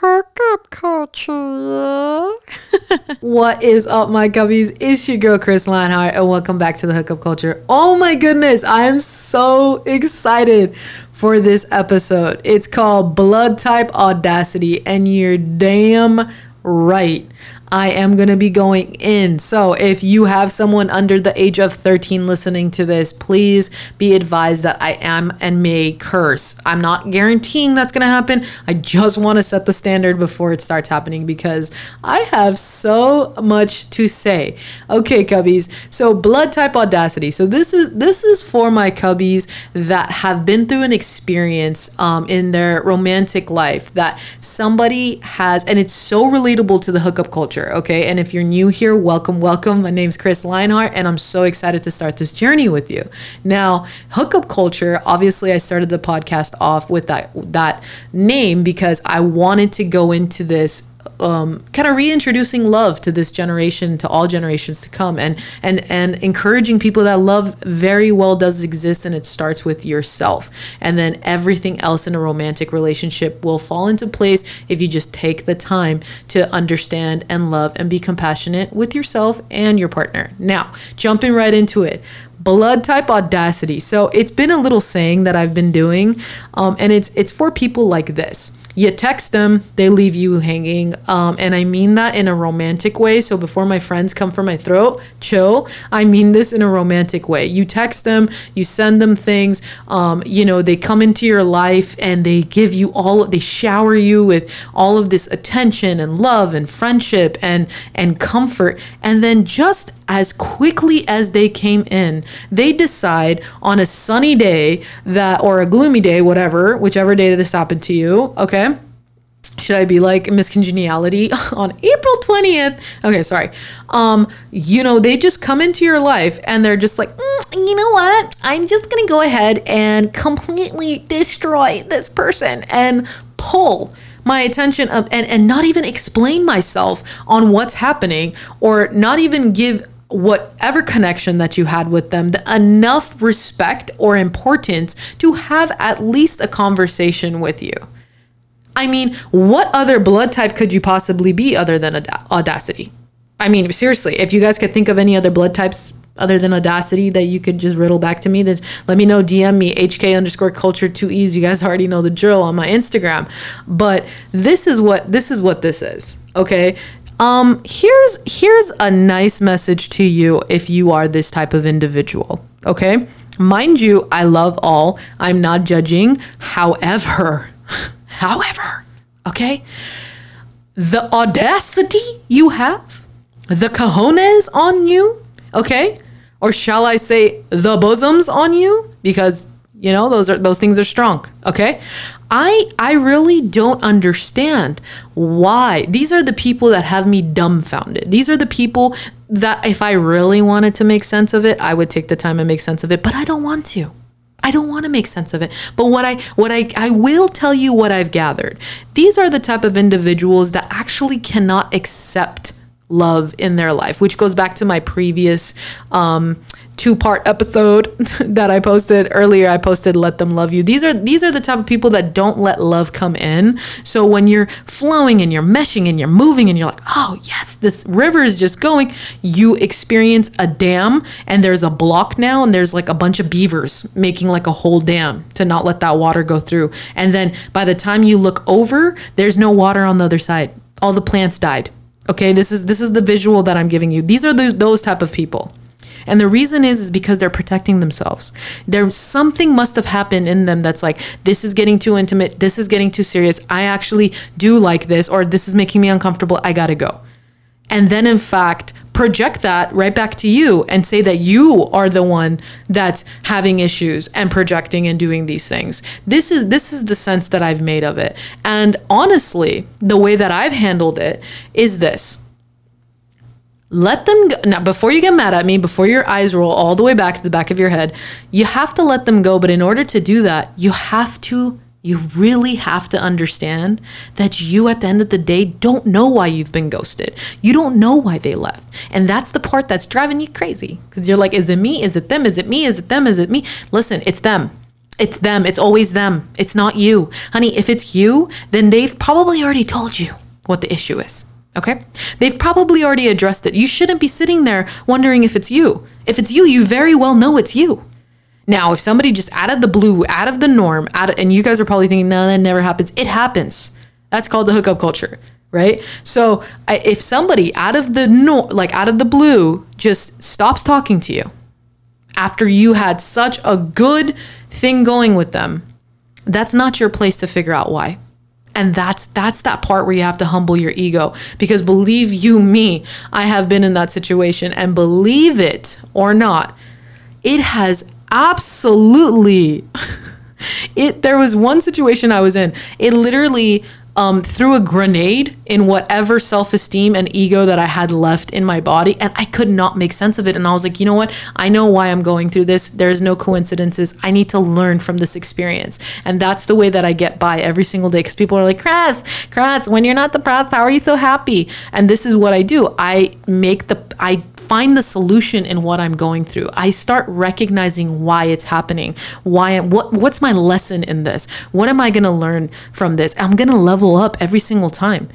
hookup culture, what is up, my cubbies? It's your girl, Chris Lionheart, and welcome back to the Hookup Culture. Oh my goodness, I am so excited for this episode. It's called Blood Type Audacity, and you're damn right. I am going to be going in. So, if you have someone under the age of 13 listening to this, please be advised that I am and may curse. I'm not guaranteeing that's going to happen. I just want to set the standard before it starts happening because I have so much to say. Okay, cubbies. So, blood type audacity. So, this is this is for my cubbies that have been through an experience um, in their romantic life that somebody has and it's so relatable to the hookup culture culture. Okay. And if you're new here, welcome, welcome. My name's Chris Lionheart, and I'm so excited to start this journey with you. Now, hookup culture, obviously, I started the podcast off with that, that name because I wanted to go into this um, kind of reintroducing love to this generation, to all generations to come, and and and encouraging people that love very well does exist, and it starts with yourself, and then everything else in a romantic relationship will fall into place if you just take the time to understand and love and be compassionate with yourself and your partner. Now, jumping right into it blood type audacity. So it's been a little saying that i've been doing um, and it's it's for people like this you text them, they leave you hanging. Um, and I mean that in a romantic way. So before my friends come for my throat, chill. I mean this in a romantic way. You text them, you send them things. Um, you know, they come into your life and they give you all, they shower you with all of this attention and love and friendship and and comfort. And then just as quickly as they came in, they decide on a sunny day that, or a gloomy day, whatever, whichever day this happened to you, okay? Should I be like Miss Congeniality on April 20th? Okay, sorry. Um, you know, they just come into your life and they're just like, mm, you know what? I'm just gonna go ahead and completely destroy this person and pull my attention up and, and not even explain myself on what's happening or not even give whatever connection that you had with them the enough respect or importance to have at least a conversation with you. I mean, what other blood type could you possibly be other than audacity? I mean, seriously, if you guys could think of any other blood types other than audacity that you could just riddle back to me, then let me know. DM me HK underscore culture two E's. You guys already know the drill on my Instagram. But this is what this is what this is. Okay. Um, here's here's a nice message to you if you are this type of individual. Okay, mind you, I love all. I'm not judging. However, however, okay, the audacity you have, the cojones on you, okay, or shall I say the bosoms on you, because you know those are those things are strong okay? I i really don't understand why. These are the people that have me dumbfounded. These are the people that if i really wanted to make sense of it i would take the time and make sense of it but i don't want to I don't want to make sense of it. But what I what I I will tell you what I've gathered. These are the type of individuals that actually cannot accept love in their life, which goes back to my previous um, two part episode that I posted earlier. I posted let them love you. These are these are the type of people that don't let love come in. So when you're flowing and you're meshing and you're moving and you're like, "Oh, yes, this river is just going." You experience a dam and there's a block now and there's like a bunch of beavers making like a whole dam to not let that water go through. And then by the time you look over, there's no water on the other side. All the plants died. Okay? This is this is the visual that I'm giving you. These are those, those type of people. And the reason is is because they're protecting themselves. There's something must have happened in them that's like this is getting too intimate, this is getting too serious. I actually do like this or this is making me uncomfortable. I got to go. And then in fact, project that right back to you and say that you are the one that's having issues and projecting and doing these things. This is this is the sense that I've made of it. And honestly, the way that I've handled it is this let them go. Now, before you get mad at me, before your eyes roll all the way back to the back of your head, you have to let them go. But in order to do that, you have to, you really have to understand that you, at the end of the day, don't know why you've been ghosted. You don't know why they left. And that's the part that's driving you crazy. Because you're like, is it me? Is it them? Is it me? Is it them? Is it me? Listen, it's them. It's them. It's always them. It's not you. Honey, if it's you, then they've probably already told you what the issue is. Okay? They've probably already addressed it. You shouldn't be sitting there wondering if it's you. If it's you, you very well know it's you. Now, if somebody just out of the blue, out of the norm, out of, and you guys are probably thinking, no, that never happens. It happens. That's called the hookup culture, right? So if somebody out of the no, like out of the blue, just stops talking to you after you had such a good thing going with them, that's not your place to figure out why. And that's that's that part where you have to humble your ego because believe you me, I have been in that situation and believe it or not, it has absolutely it there was one situation I was in. It literally um, threw a grenade in whatever self esteem and ego that I had left in my body. And I could not make sense of it. And I was like, you know what? I know why I'm going through this. There's no coincidences. I need to learn from this experience. And that's the way that I get by every single day. Because people are like, Chris, Chris, when you're not depressed, how are you so happy? And this is what I do I make the, I find the solution in what I'm going through. I start recognizing why it's happening. Why, what, what's my lesson in this? What am I going to learn from this? I'm going to level up every single time.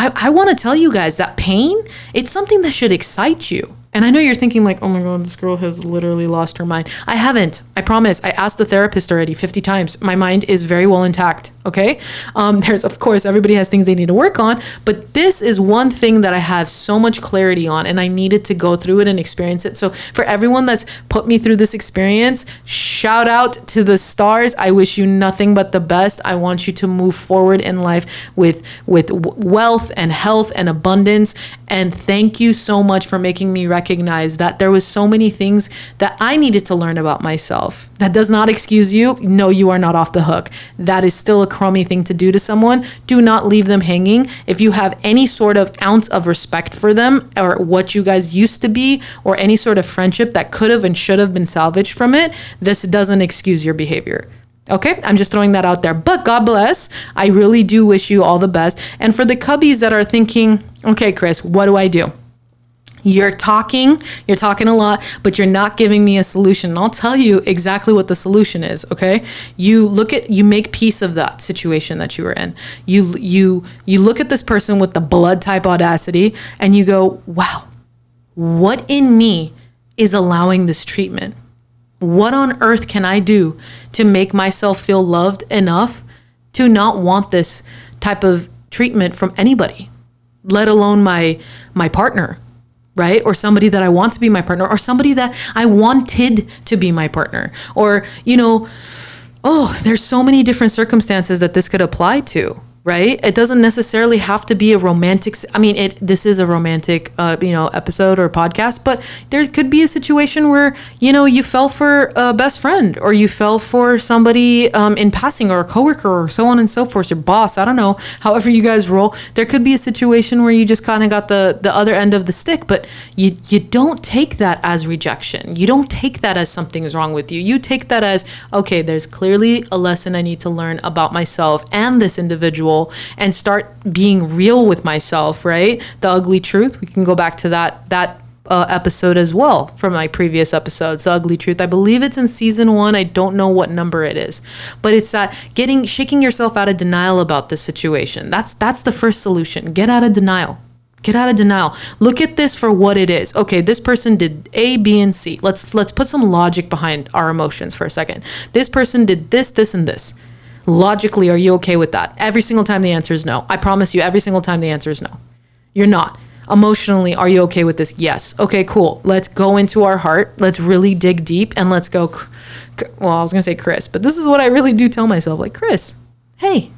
I, I want to tell you guys that pain, it's something that should excite you. And I know you're thinking, like, oh my God, this girl has literally lost her mind. I haven't. I promise. I asked the therapist already 50 times. My mind is very well intact. Okay. Um, there's, of course, everybody has things they need to work on. But this is one thing that I have so much clarity on, and I needed to go through it and experience it. So, for everyone that's put me through this experience, shout out to the stars. I wish you nothing but the best. I want you to move forward in life with, with wealth and health and abundance. And thank you so much for making me recognize that there was so many things that I needed to learn about myself. That does not excuse you. No, you are not off the hook. That is still a crummy thing to do to someone. Do not leave them hanging. If you have any sort of ounce of respect for them or what you guys used to be or any sort of friendship that could have and should have been salvaged from it, this doesn't excuse your behavior. Okay, I'm just throwing that out there. But God bless. I really do wish you all the best. And for the cubbies that are thinking, okay, Chris, what do I do? You're talking, you're talking a lot, but you're not giving me a solution. And I'll tell you exactly what the solution is, okay? You look at you make peace of that situation that you were in. You you you look at this person with the blood type audacity and you go, "Wow. What in me is allowing this treatment? What on earth can I do to make myself feel loved enough to not want this type of treatment from anybody, let alone my my partner?" Right? Or somebody that I want to be my partner, or somebody that I wanted to be my partner, or, you know, oh, there's so many different circumstances that this could apply to right? It doesn't necessarily have to be a romantic i mean it this is a romantic uh, you know episode or podcast but there could be a situation where you know you fell for a best friend or you fell for somebody um, in passing or a coworker or so on and so forth your boss i don't know however you guys roll. There could be a situation where you just kind of got the the other end of the stick but you you don't take that as rejection. You don't take that as something is wrong with you. You take that as okay there's clearly a lesson i need to learn about myself and this individual and start being real with myself, right? The ugly truth. We can go back to that that uh, episode as well from my previous episodes, The Ugly Truth. I believe it's in season one. I don't know what number it is, but it's that getting shaking yourself out of denial about this situation. That's that's the first solution. Get out of denial. Get out of denial. Look at this for what it is. Okay, this person did A, B, and C. Let's let's put some logic behind our emotions for a second. This person did this, this, and this. Logically, are you okay with that? Every single time the answer is no. I promise you, every single time the answer is no. You're not. Emotionally, are you okay with this? Yes. Okay, cool. Let's go into our heart. Let's really dig deep and let's go. Well, I was going to say Chris, but this is what I really do tell myself like, Chris, hey,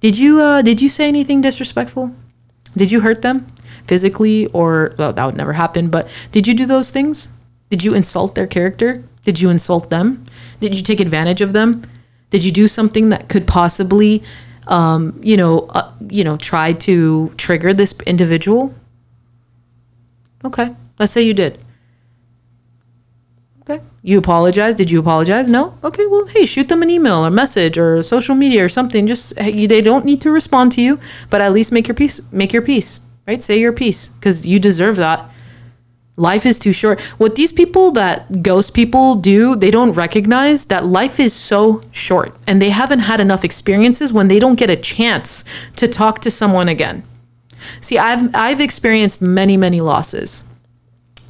did you uh, did you say anything disrespectful? Did you hurt them physically or well, that would never happen, but did you do those things? Did you insult their character? Did you insult them? Did you take advantage of them? Did you do something that could possibly, um, you know, uh, you know, try to trigger this individual? Okay, let's say you did. Okay, you apologize. Did you apologize? No. Okay, well, hey, shoot them an email or message or social media or something. Just hey, they don't need to respond to you, but at least make your peace. Make your peace, right? Say your piece because you deserve that. Life is too short. What these people that ghost people do, they don't recognize that life is so short and they haven't had enough experiences when they don't get a chance to talk to someone again. See, I've I've experienced many, many losses.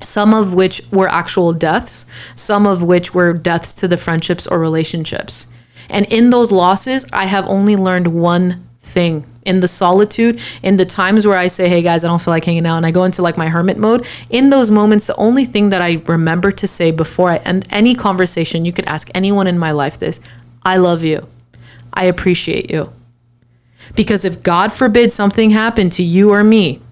Some of which were actual deaths, some of which were deaths to the friendships or relationships. And in those losses, I have only learned one thing in the solitude, in the times where I say, hey guys, I don't feel like hanging out, and I go into like my hermit mode, in those moments, the only thing that I remember to say before I end any conversation, you could ask anyone in my life this I love you. I appreciate you. Because if God forbid something happened to you or me,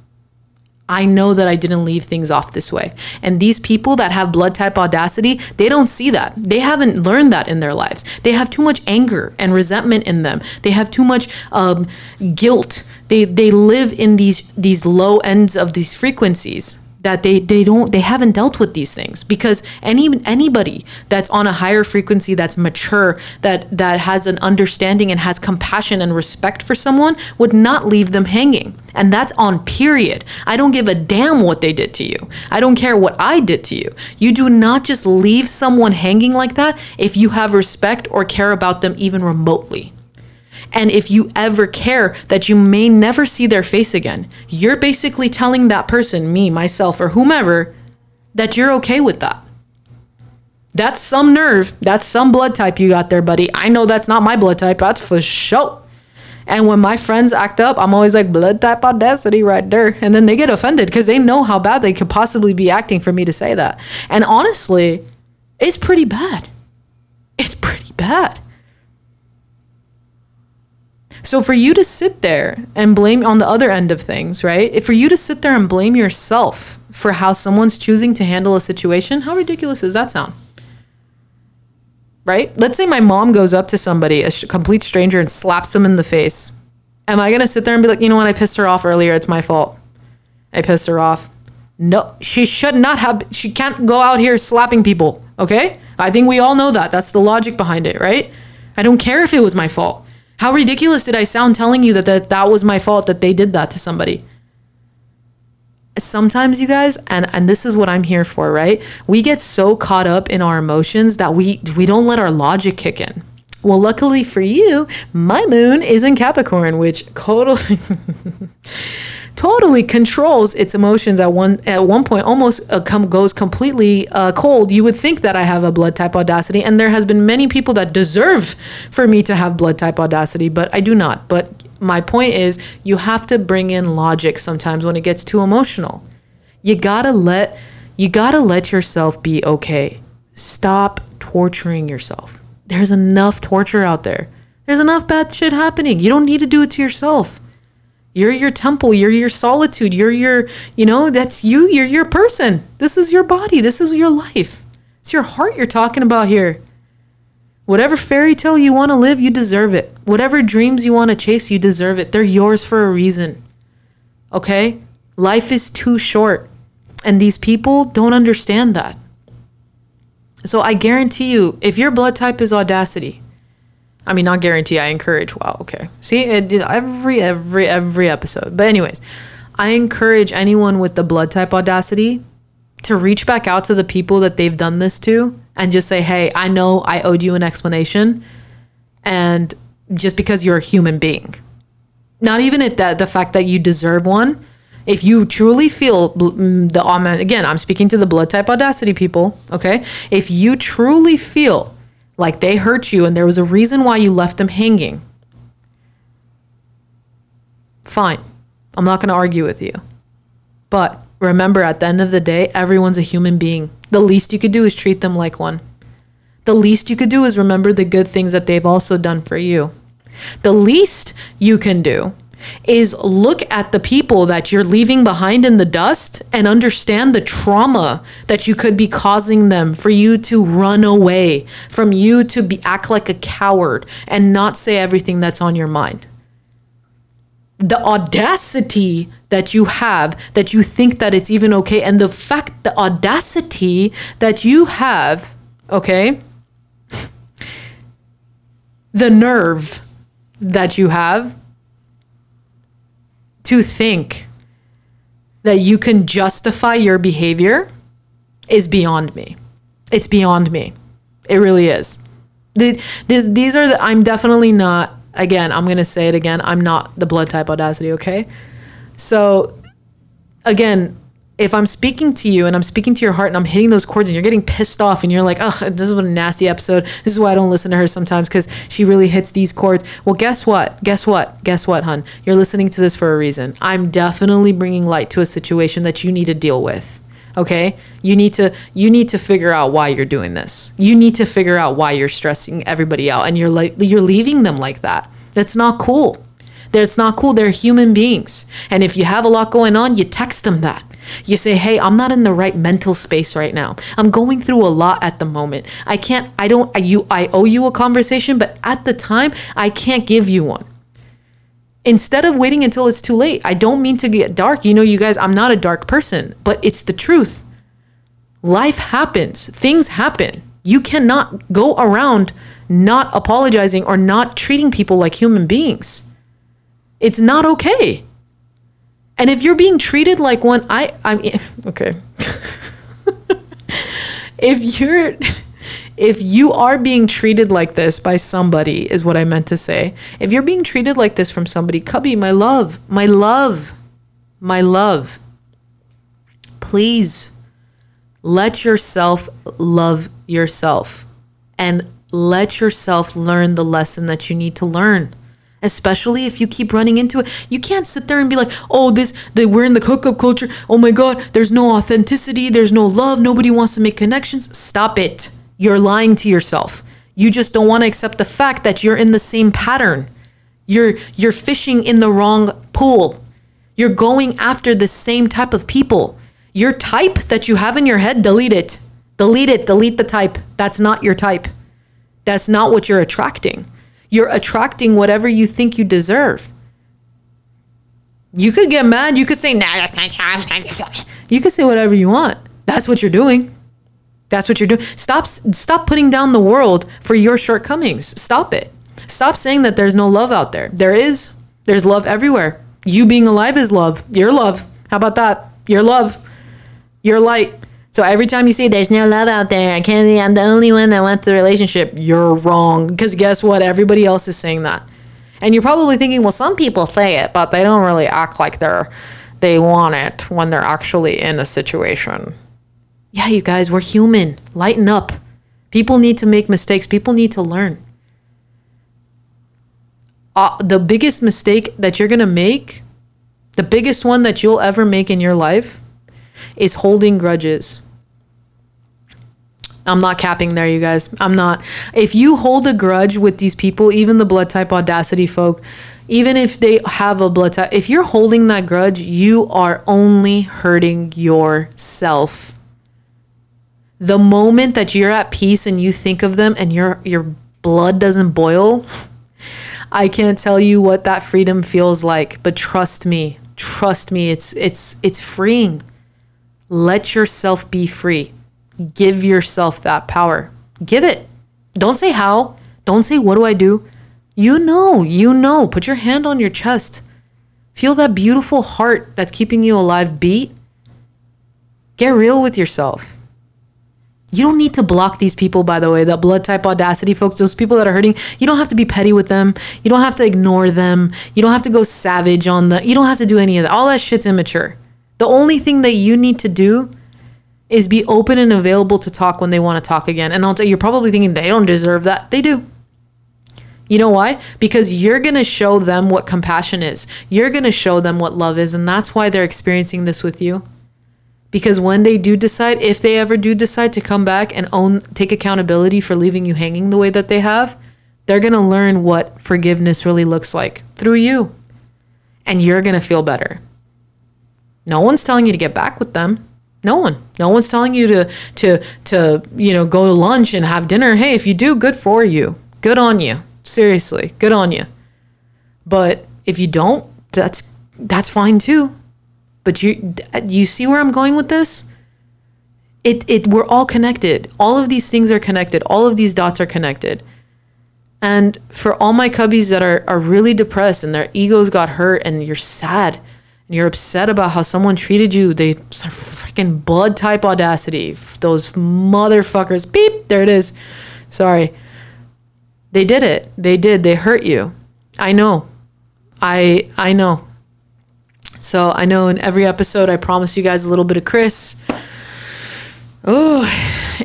I know that I didn't leave things off this way. And these people that have blood type audacity, they don't see that. They haven't learned that in their lives. They have too much anger and resentment in them. They have too much um, guilt. They they live in these these low ends of these frequencies that they they don't they haven't dealt with these things. Because any anybody that's on a higher frequency that's mature that that has an understanding and has compassion and respect for someone would not leave them hanging. And that's on period. I don't give a damn what they did to you. I don't care what i did to you. You do not just leave someone hanging like that if you have respect or care about them even remotely and if you ever care that you may never see their face again, you're basically telling that person, me, myself, or whomever, that you're okay with that. That's some nerve. That's some blood type you got there, buddy. I know that's not my blood type. That's for sure. And when my friends act up, I'm always like, blood type audacity right there. And then they get offended because they know how bad they could possibly be acting for me to say that. And honestly, it's pretty bad. It's pretty bad. So for you to sit there and blame on the other end of things, right? For you to sit there and blame yourself for how someone's choosing to handle a situation, how ridiculous does that sound? Right? Let's say my mom goes up to somebody, a complete stranger, and slaps them in the face. Am I going to sit there and be like, you know what? I pissed her off earlier. It's my fault. I pissed her off. No, she should not have, she can't go out here slapping people. Okay? I think we all know that. That's the logic behind it, right? I don't care if it was my fault. How ridiculous did I sound telling you that, that that was my fault that they did that to somebody? Sometimes you guys and and this is what I'm here for, right? We get so caught up in our emotions that we we don't let our logic kick in. Well, luckily for you, my moon is in Capricorn, which totally totally controls its emotions. At one at one point almost uh, goes completely uh, cold. You would think that i have a blood type audacity and there has been many people that deserve for me to have blood type audacity but i do not. But my point is you have to bring in logic sometimes when it gets too emotional. You gotta let you gotta let yourself be okay. Stop torturing yourself there's enough torture out there there's enough bad shit happening you don't need to do it to yourself you're your temple. You're your solitude. You're your, you know, that's you. You're your person. This is your body. This is your life. It's your heart you're talking about here. Whatever fairy tale you want to live, you deserve it. Whatever dreams you want to chase, you deserve it. They're yours for a reason. Okay? Life is too short. And these people don't understand that. So I guarantee you, if your blood type is audacity, I mean, not guarantee. I encourage. Wow. Okay. See, it, every every every episode. But anyways, I encourage anyone with the blood type audacity to reach back out to the people that they've done this to and just say, "Hey, I know I owed you an explanation, and just because you're a human being, not even if that the fact that you deserve one." If you truly feel mm, the again, I'm speaking to the blood type audacity people, okay? If you truly feel like they hurt you and there was a reason why you left them hanging, fine. I'm not going to argue with you. But remember, at the end of the day, everyone's a human being. The least you could do is treat them like one. The least you could do is remember the good things that they've also done for you. The least you can do is look at the people that you're leaving behind in the dust and understand the trauma that you could be causing them for you to run away, from you to be act like a coward and not say everything that's on your mind. The audacity that you have that you think that it's even okay and the fact the audacity that you have, okay? the nerve that you have to think that you can justify your behavior is beyond me. It's beyond me. It really is. The, this, these are the, I'm definitely not, again, I'm going to say it again. I'm not the blood type audacity, okay? So, again, if I'm speaking to you and I'm speaking to your heart and I'm hitting those chords and you're getting pissed off and you're like, oh, this is what a nasty episode. This is why I don't listen to her sometimes because she really hits these chords. Well, guess what? Guess what? Guess what, hun? You're listening to this for a reason. I'm definitely bringing light to a situation that you need to deal with. Okay? You need to you need to figure out why you're doing this. You need to figure out why you're stressing everybody out and you're like you're leaving them like that. That's not cool. That's not cool. They're human beings. And if you have a lot going on, you text them that. You say, hey, I'm not in the right mental space right now. I'm going through a lot at the moment. I can't, I don't, I, you, I owe you a conversation, but at the time, I can't give you one. Instead of waiting until it's too late, I don't mean to get dark. You know, you guys, I'm not a dark person, but it's the truth. Life happens, things happen. You cannot go around not apologizing or not treating people like human beings. It's not okay. And if you're being treated like one, I I'm okay. if you're if you are being treated like this by somebody is what I meant to say. If you're being treated like this from somebody, Cubby, my love, my love, my love. Please let yourself love yourself and let yourself learn the lesson that you need to learn especially if you keep running into it. You can't sit there and be like, "Oh, this that we're in the hookup culture. Oh my god, there's no authenticity, there's no love, nobody wants to make connections." Stop it. You're lying to yourself. You just don't want to accept the fact that you're in the same pattern. You're you're fishing in the wrong pool. You're going after the same type of people. Your type that you have in your head, delete it. Delete it. Delete the type. That's not your type. That's not what you're attracting. You're attracting whatever you think you deserve. You could get mad. You could say, nah, that's not You could say whatever you want. That's what you're doing. That's what you're doing. Stop stop putting down the world for your shortcomings. Stop it. Stop saying that there's no love out there. There is. There's love everywhere. You being alive is love. Your love. How about that? Your love. Your light. So every time you say there's no love out there, I can't I'm the only one that wants the relationship, you're wrong. Because guess what? Everybody else is saying that. And you're probably thinking, well, some people say it, but they don't really act like they're they want it when they're actually in a situation. Yeah, you guys, we're human. Lighten up. People need to make mistakes. People need to learn. Uh, the biggest mistake that you're going to make, the biggest one that you'll ever make in your life, is holding grudges. I'm not capping there, you guys. I'm not. If you hold a grudge with these people, even the blood type audacity folk, even if they have a blood type, if you're holding that grudge, you are only hurting yourself. The moment that you're at peace and you think of them and your your blood doesn't boil, I can't tell you what that freedom feels like, but trust me, trust me, it's it's it's freeing. Let yourself be free. Give yourself that power. Give it. Don't say how. Don't say, what do I do? You know, you know. Put your hand on your chest. Feel that beautiful heart that's keeping you alive beat. Get real with yourself. You don't need to block these people, by the way, that blood type audacity folks, those people that are hurting. You don't have to be petty with them. You don't have to ignore them. You don't have to go savage on them. You don't have to do any of that. All that shit's immature. The only thing that you need to do is be open and available to talk when they want to talk again. And I'll tell you, you're probably thinking they don't deserve that. They do. You know why? Because you're going to show them what compassion is. You're going to show them what love is. And that's why they're experiencing this with you. Because when they do decide, if they ever do decide to come back and own, take accountability for leaving you hanging the way that they have, they're going to learn what forgiveness really looks like through you. And you're going to feel better. No one's telling you to get back with them. No one. No one's telling you to to to you know go to lunch and have dinner. Hey, if you do, good for you. Good on you. Seriously, good on you. But if you don't, that's that's fine too. But you you see where I'm going with this? It it we're all connected. All of these things are connected. All of these dots are connected. And for all my cubbies that are, are really depressed and their egos got hurt and you're sad and you're upset about how someone treated you, they freaking blood type audacity. Those motherfuckers. Beep. There it is. Sorry. They did it. They did. They hurt you. I know. I I know. So I know in every episode I promise you guys a little bit of Chris. Oh,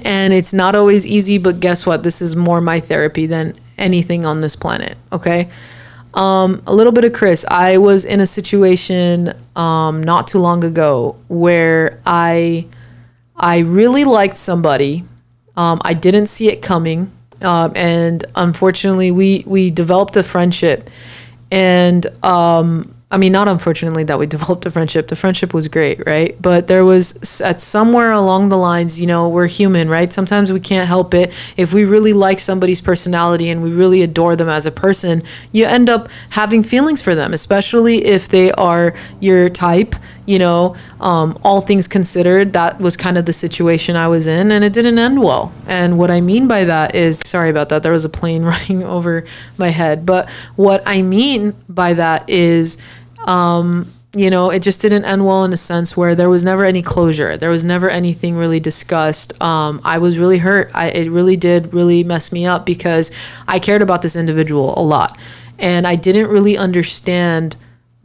and it's not always easy, but guess what? This is more my therapy than anything on this planet. Okay. Um, a little bit of Chris. I was in a situation um, not too long ago where I I really liked somebody. Um, I didn't see it coming, um, and unfortunately, we we developed a friendship. And um, I mean, not unfortunately that we developed a friendship. The friendship was great, right? But there was at somewhere along the lines, you know, we're human, right? Sometimes we can't help it. If we really like somebody's personality and we really adore them as a person, you end up having feelings for them, especially if they are your type. You know, um, all things considered, that was kind of the situation I was in, and it didn't end well. And what I mean by that is, sorry about that. There was a plane running over my head. But what I mean by that is um, you know, it just didn't end well in a sense where there was never any closure. There was never anything really discussed. Um, I was really hurt. I, it really did really mess me up because I cared about this individual a lot. And I didn't really understand.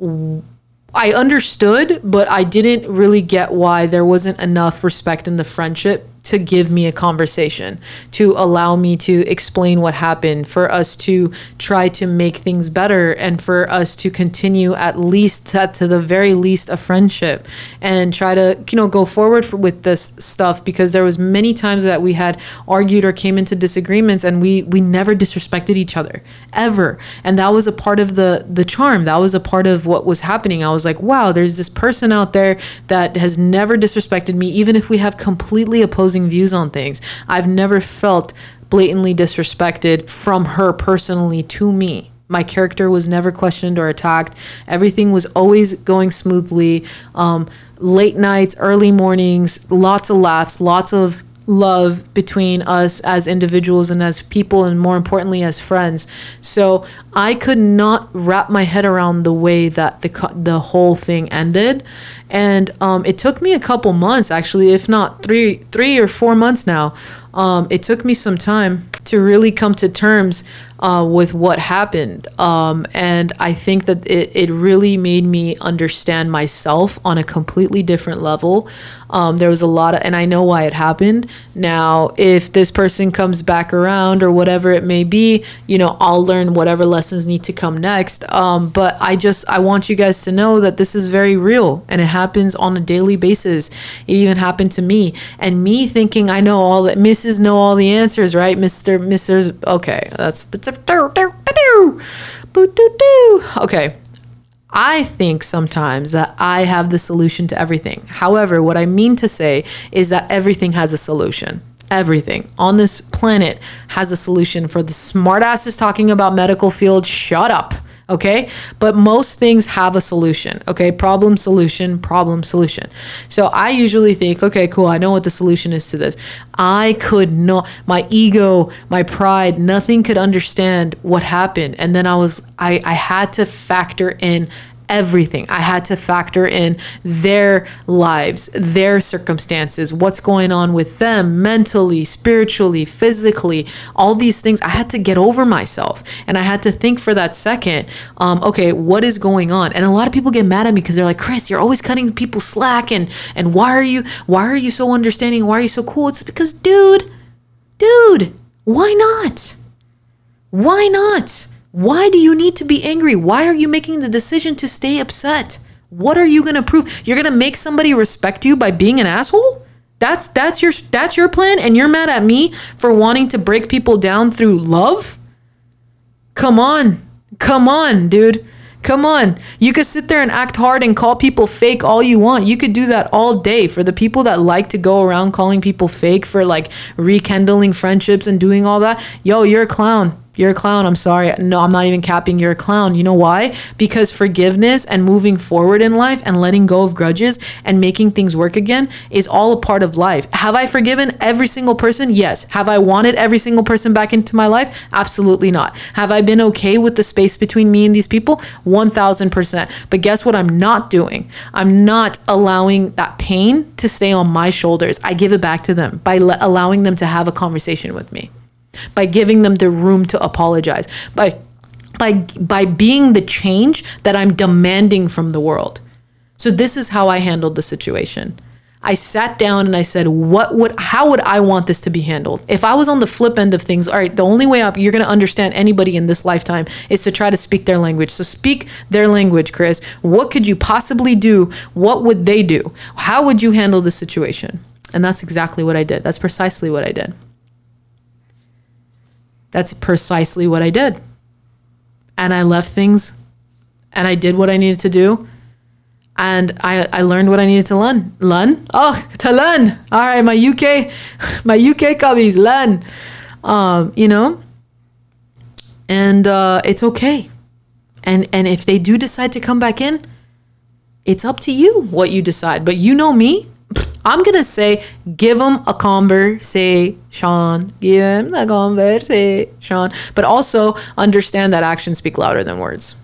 I understood, but I didn't really get why there wasn't enough respect in the friendship to give me a conversation, to allow me to explain what happened, for us to try to make things better, and for us to continue at least to, to the very least a friendship and try to you know go forward for, with this stuff because there was many times that we had argued or came into disagreements and we we never disrespected each other ever. And that was a part of the the charm. That was a part of what was happening. I was like wow there's this person out there that has never disrespected me even if we have completely opposing opposing views on things. I've never felt blatantly disrespected from her personally to me. My character was never questioned or attacked. Everything was always going smoothly. Um, late nights, early mornings, lots of laughs, lots of love between us as individuals and as people and more importantly as friends. So i could not wrap my head around the way that the the whole thing ended. And um, it took me a couple months actually if not three three or four months now. Um, it took me some time to really come to terms uh, with what happened. Um, and I think that it, it really made me understand myself on a completely different level. Um, there was a lot of, and I know why it happened. Now, if this person comes back around or whatever it may be, you know, I'll learn whatever lessons need to come next. Um, but I just, I want you guys to know that this is very real and it happens on a daily basis. It even happened to me. And me thinking I know all that, Mrs. Know all the answers, right? Mr. Mrs. Okay, that's, that's okay. I think sometimes that I have the solution to everything. However, what I mean to say is that everything has a solution. Everything on this planet has a solution for the smartasses talking about medical field. Shut up okay? But most things have a solution okay? Problem solution problem solution. So i usually think okay cool i know what the solution is to this. I could not my ego my pride nothing could understand what happened. And then i was i i had to factor in everything. I had to factor in their lives, their circumstances, what's going on with them mentally, spiritually, physically, all these things. I had to get over myself and I had to think for that second, um, okay, what is going on? And a lot of people get mad at me because they're like, Chris, you're always cutting people slack and and why are you why are you so understanding? Why are you so cool? It's because dude, dude, why not? Why not? Why do you need to be angry? Why are you making the decision to stay upset? What are you going to prove? You're going to make somebody respect you by being an asshole? That's that's your that's your plan and you're mad at me for wanting to break people down through love? Come on. Come on, dude. Come on. You could sit there and act hard and call people fake all you want. You could do that all day for the people that like to go around calling people fake for like rekindling friendships and doing all that. Yo, you're a clown You're a clown. I'm sorry. No, I'm not even capping. You're a clown. You know why? Because forgiveness and moving forward in life and letting go of grudges and making things work again is all a part of life. Have I forgiven every single person? Yes. Have I wanted every single person back into my life? Absolutely not. Have I been okay with the space between me and these people? 1000%. But guess what I'm not doing? I'm not allowing that pain to stay on my shoulders. I give it back to them by le- allowing them to have a conversation with me by giving them the room to apologize, by by by being the change that I'm demanding from the world. So this is how I handled the situation. I sat down and I said, "What would how would I want this to be handled? If I was on the flip end of things, all right, the only way up you're going to understand anybody in this lifetime is to try to speak their language. So speak their language, Chris. What could you possibly do? What would they do? How would you handle the situation?" And that's exactly what I did. That's precisely what I did. That's precisely what I did. And I left things and I did what I needed to do. And I, I learned what I needed to learn. Learn? Oh, to learn. All right, my UK, my UK cubbies, learn. Um, you know? And uh, it's okay. And and if they do decide to come back in, it's up to you what you decide. But you know me, I'm gonna say give them a conversation. Give them the conversation. But also understand that actions speak louder than words.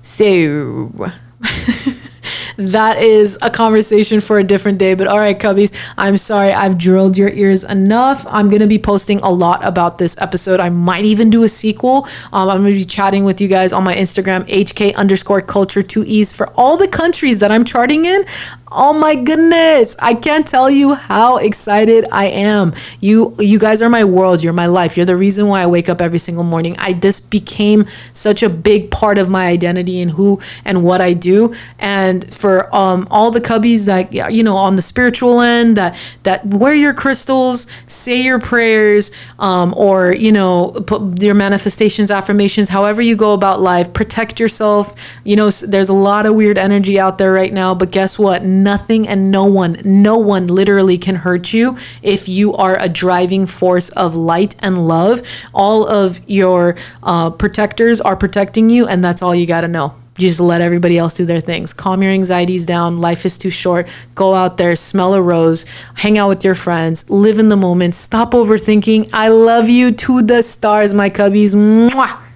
So that is a conversation for a different day. But all right, Cubbies, I'm sorry I've drilled your ears enough. I'm going to be posting a lot about this episode. I might even do a sequel. Um, I'm going to be chatting with you guys on my Instagram, HK underscore culture two E's for all the countries that I'm charting in. Oh my goodness. I can't tell you how excited I am. You you guys are my world. You're my life. You're the reason why I wake up every single morning. I this became such a big part of my identity and who and what I do. And for um all the cubbies that you know on the spiritual end that that wear your crystals, say your prayers, um, or you know, put your manifestations, affirmations, however you go about life, protect yourself. You know, there's a lot of weird energy out there right now, but guess what? Nothing and no one, no one literally can hurt you if you are a driving force of light and love. All of your uh, protectors are protecting you, and that's all you got to know. You just let everybody else do their things. Calm your anxieties down. Life is too short. Go out there, smell a rose, hang out with your friends, live in the moment, stop overthinking. I love you to the stars, my cubbies. Mwah!